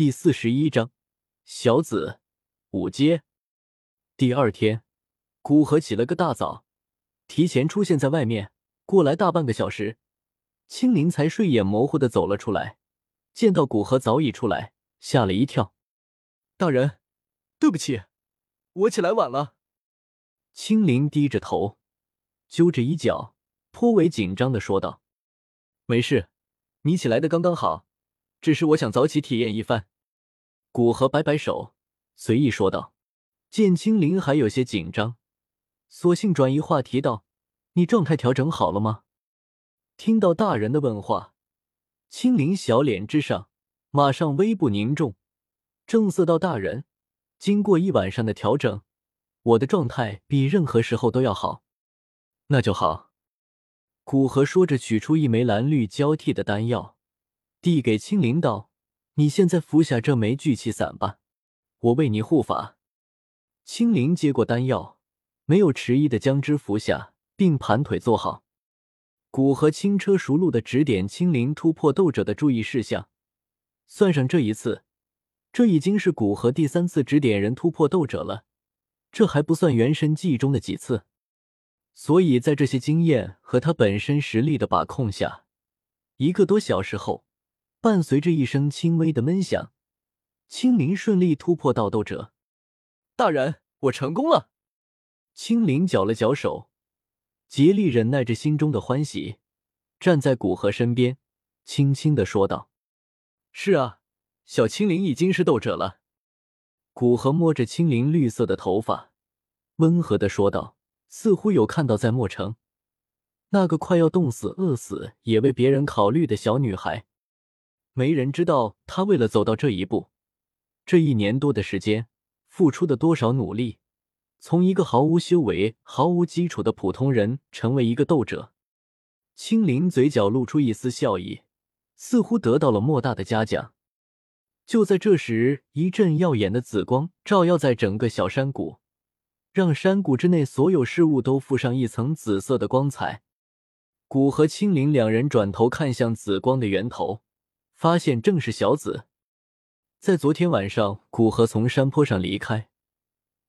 第四十一章，小紫五阶。第二天，古河起了个大早，提前出现在外面，过来大半个小时，青灵才睡眼模糊的走了出来，见到古河早已出来，吓了一跳。大人，对不起，我起来晚了。青灵低着头，揪着衣角，颇为紧张的说道：“没事，你起来的刚刚好，只是我想早起体验一番。”古河摆摆手，随意说道。见青灵还有些紧张，索性转移话题道：“你状态调整好了吗？”听到大人的问话，青灵小脸之上马上微不凝重，正色道：“大人，经过一晚上的调整，我的状态比任何时候都要好。”那就好。古河说着，取出一枚蓝绿交替的丹药，递给青灵道。你现在服下这枚聚气散吧，我为你护法。青灵接过丹药，没有迟疑的将之服下，并盘腿坐好。古河轻车熟路的指点青灵突破斗者的注意事项，算上这一次，这已经是古河第三次指点人突破斗者了。这还不算原神记忆中的几次，所以在这些经验和他本身实力的把控下，一个多小时后。伴随着一声轻微的闷响，青灵顺利突破到斗者。大人，我成功了！青灵搅了搅手，竭力忍耐着心中的欢喜，站在古河身边，轻轻的说道：“是啊，小青灵已经是斗者了。”古河摸着青灵绿色的头发，温和的说道：“似乎有看到在墨城那个快要冻死、饿死也为别人考虑的小女孩。”没人知道他为了走到这一步，这一年多的时间付出的多少努力。从一个毫无修为、毫无基础的普通人，成为一个斗者。青灵嘴角露出一丝笑意，似乎得到了莫大的嘉奖。就在这时，一阵耀眼的紫光照耀在整个小山谷，让山谷之内所有事物都附上一层紫色的光彩。古和青灵两人转头看向紫光的源头。发现正是小紫，在昨天晚上，古河从山坡上离开，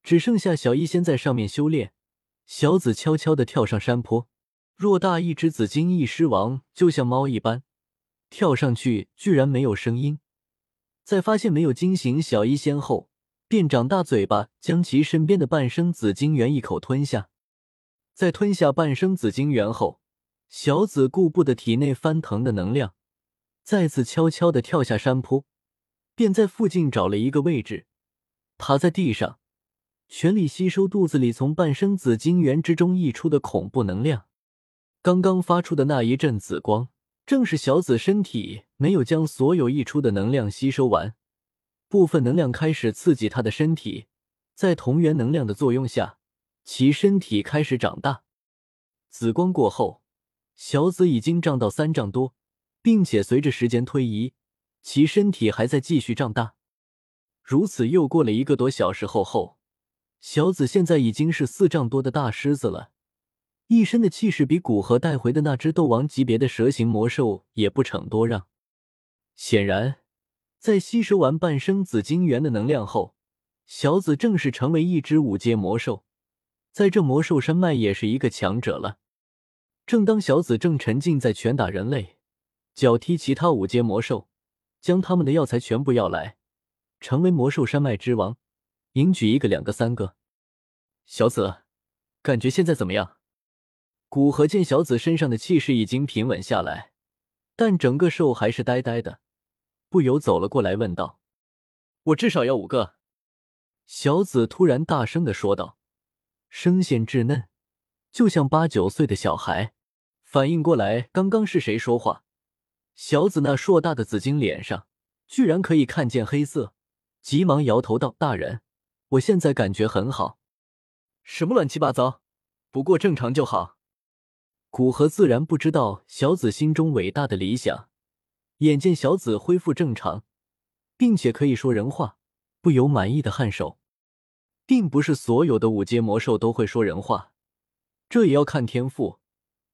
只剩下小医仙在上面修炼。小紫悄悄地跳上山坡，偌大一只紫金翼狮王就像猫一般，跳上去居然没有声音。在发现没有惊醒小医仙后，便长大嘴巴将其身边的半生紫金元一口吞下。在吞下半生紫金元后，小紫顾不得体内翻腾的能量。再次悄悄地跳下山坡，便在附近找了一个位置，趴在地上，全力吸收肚子里从半生紫金元之中溢出的恐怖能量。刚刚发出的那一阵紫光，正是小紫身体没有将所有溢出的能量吸收完，部分能量开始刺激他的身体，在同源能量的作用下，其身体开始长大。紫光过后，小紫已经长到三丈多。并且随着时间推移，其身体还在继续长大。如此又过了一个多小时后，后小紫现在已经是四丈多的大狮子了，一身的气势比古河带回的那只斗王级别的蛇形魔兽也不逞多让。显然，在吸收完半生紫晶元的能量后，小紫正式成为一只五阶魔兽，在这魔兽山脉也是一个强者了。正当小紫正沉浸在拳打人类。脚踢其他五阶魔兽，将他们的药材全部要来，成为魔兽山脉之王，赢取一个、两个、三个。小紫，感觉现在怎么样？古河见小紫身上的气势已经平稳下来，但整个兽还是呆呆的，不由走了过来问道：“我至少要五个。”小紫突然大声的说道，声线稚嫩，就像八九岁的小孩。反应过来，刚刚是谁说话？小紫那硕大的紫晶脸上，居然可以看见黑色，急忙摇头道：“大人，我现在感觉很好。”什么乱七八糟？不过正常就好。古河自然不知道小紫心中伟大的理想，眼见小紫恢复正常，并且可以说人话，不由满意的颔首。并不是所有的五阶魔兽都会说人话，这也要看天赋。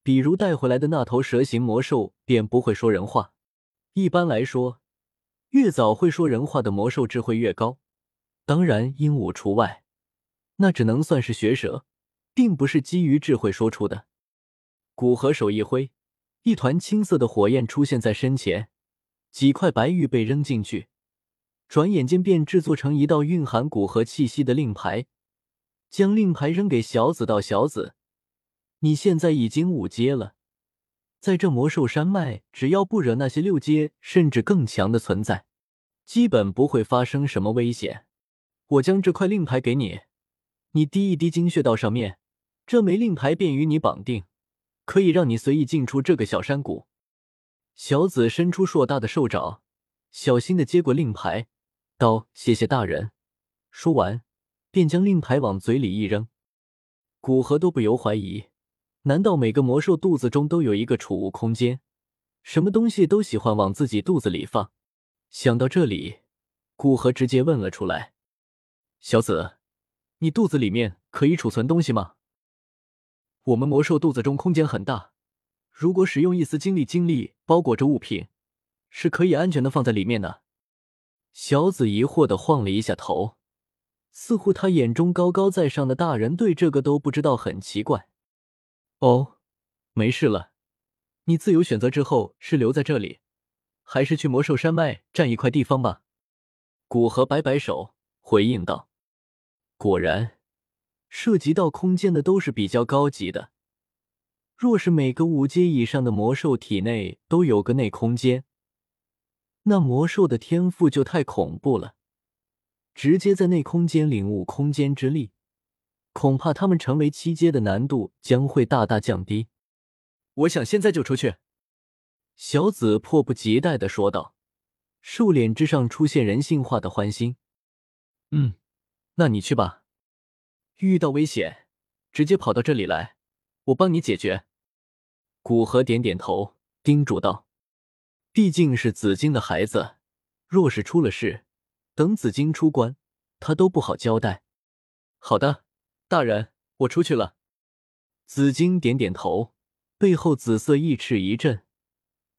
比如带回来的那头蛇形魔兽便不会说人话。一般来说，越早会说人话的魔兽智慧越高，当然鹦鹉除外，那只能算是学舌，并不是基于智慧说出的。古河手一挥，一团青色的火焰出现在身前，几块白玉被扔进去，转眼间便制作成一道蕴含古河气息的令牌，将令牌扔给小紫道：“小紫，你现在已经五阶了。”在这魔兽山脉，只要不惹那些六阶甚至更强的存在，基本不会发生什么危险。我将这块令牌给你，你滴一滴精血到上面，这枚令牌便与你绑定，可以让你随意进出这个小山谷。小紫伸出硕大的兽爪，小心的接过令牌，道：“谢谢大人。”说完，便将令牌往嘴里一扔。古河都不由怀疑。难道每个魔兽肚子中都有一个储物空间？什么东西都喜欢往自己肚子里放。想到这里，古河直接问了出来：“小紫，你肚子里面可以储存东西吗？”我们魔兽肚子中空间很大，如果使用一丝精力，精力包裹着物品，是可以安全的放在里面的。小紫疑惑的晃了一下头，似乎他眼中高高在上的大人对这个都不知道，很奇怪。哦，没事了，你自由选择之后是留在这里，还是去魔兽山脉占一块地方吧。古河摆摆手回应道：“果然，涉及到空间的都是比较高级的。若是每个五阶以上的魔兽体内都有个内空间，那魔兽的天赋就太恐怖了，直接在内空间领悟空间之力。”恐怕他们成为七阶的难度将会大大降低。我想现在就出去。”小紫迫不及待的说道，瘦脸之上出现人性化的欢心。“嗯，那你去吧。遇到危险，直接跑到这里来，我帮你解决。”古河点点头，叮嘱道：“毕竟是紫金的孩子，若是出了事，等紫金出关，他都不好交代。”“好的。”大人，我出去了。紫金点点头，背后紫色翼翅一震，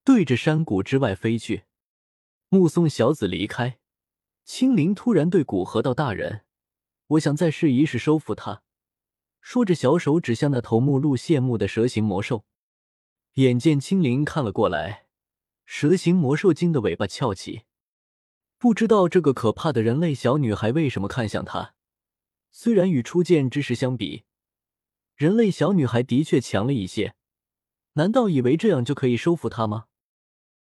对着山谷之外飞去。目送小紫离开，青灵突然对古河道：“大人，我想再试一试收服他。”说着，小手指向那头目露羡慕的蛇形魔兽。眼见青灵看了过来，蛇形魔兽惊的尾巴翘起，不知道这个可怕的人类小女孩为什么看向他。虽然与初见之时相比，人类小女孩的确强了一些，难道以为这样就可以收服她吗？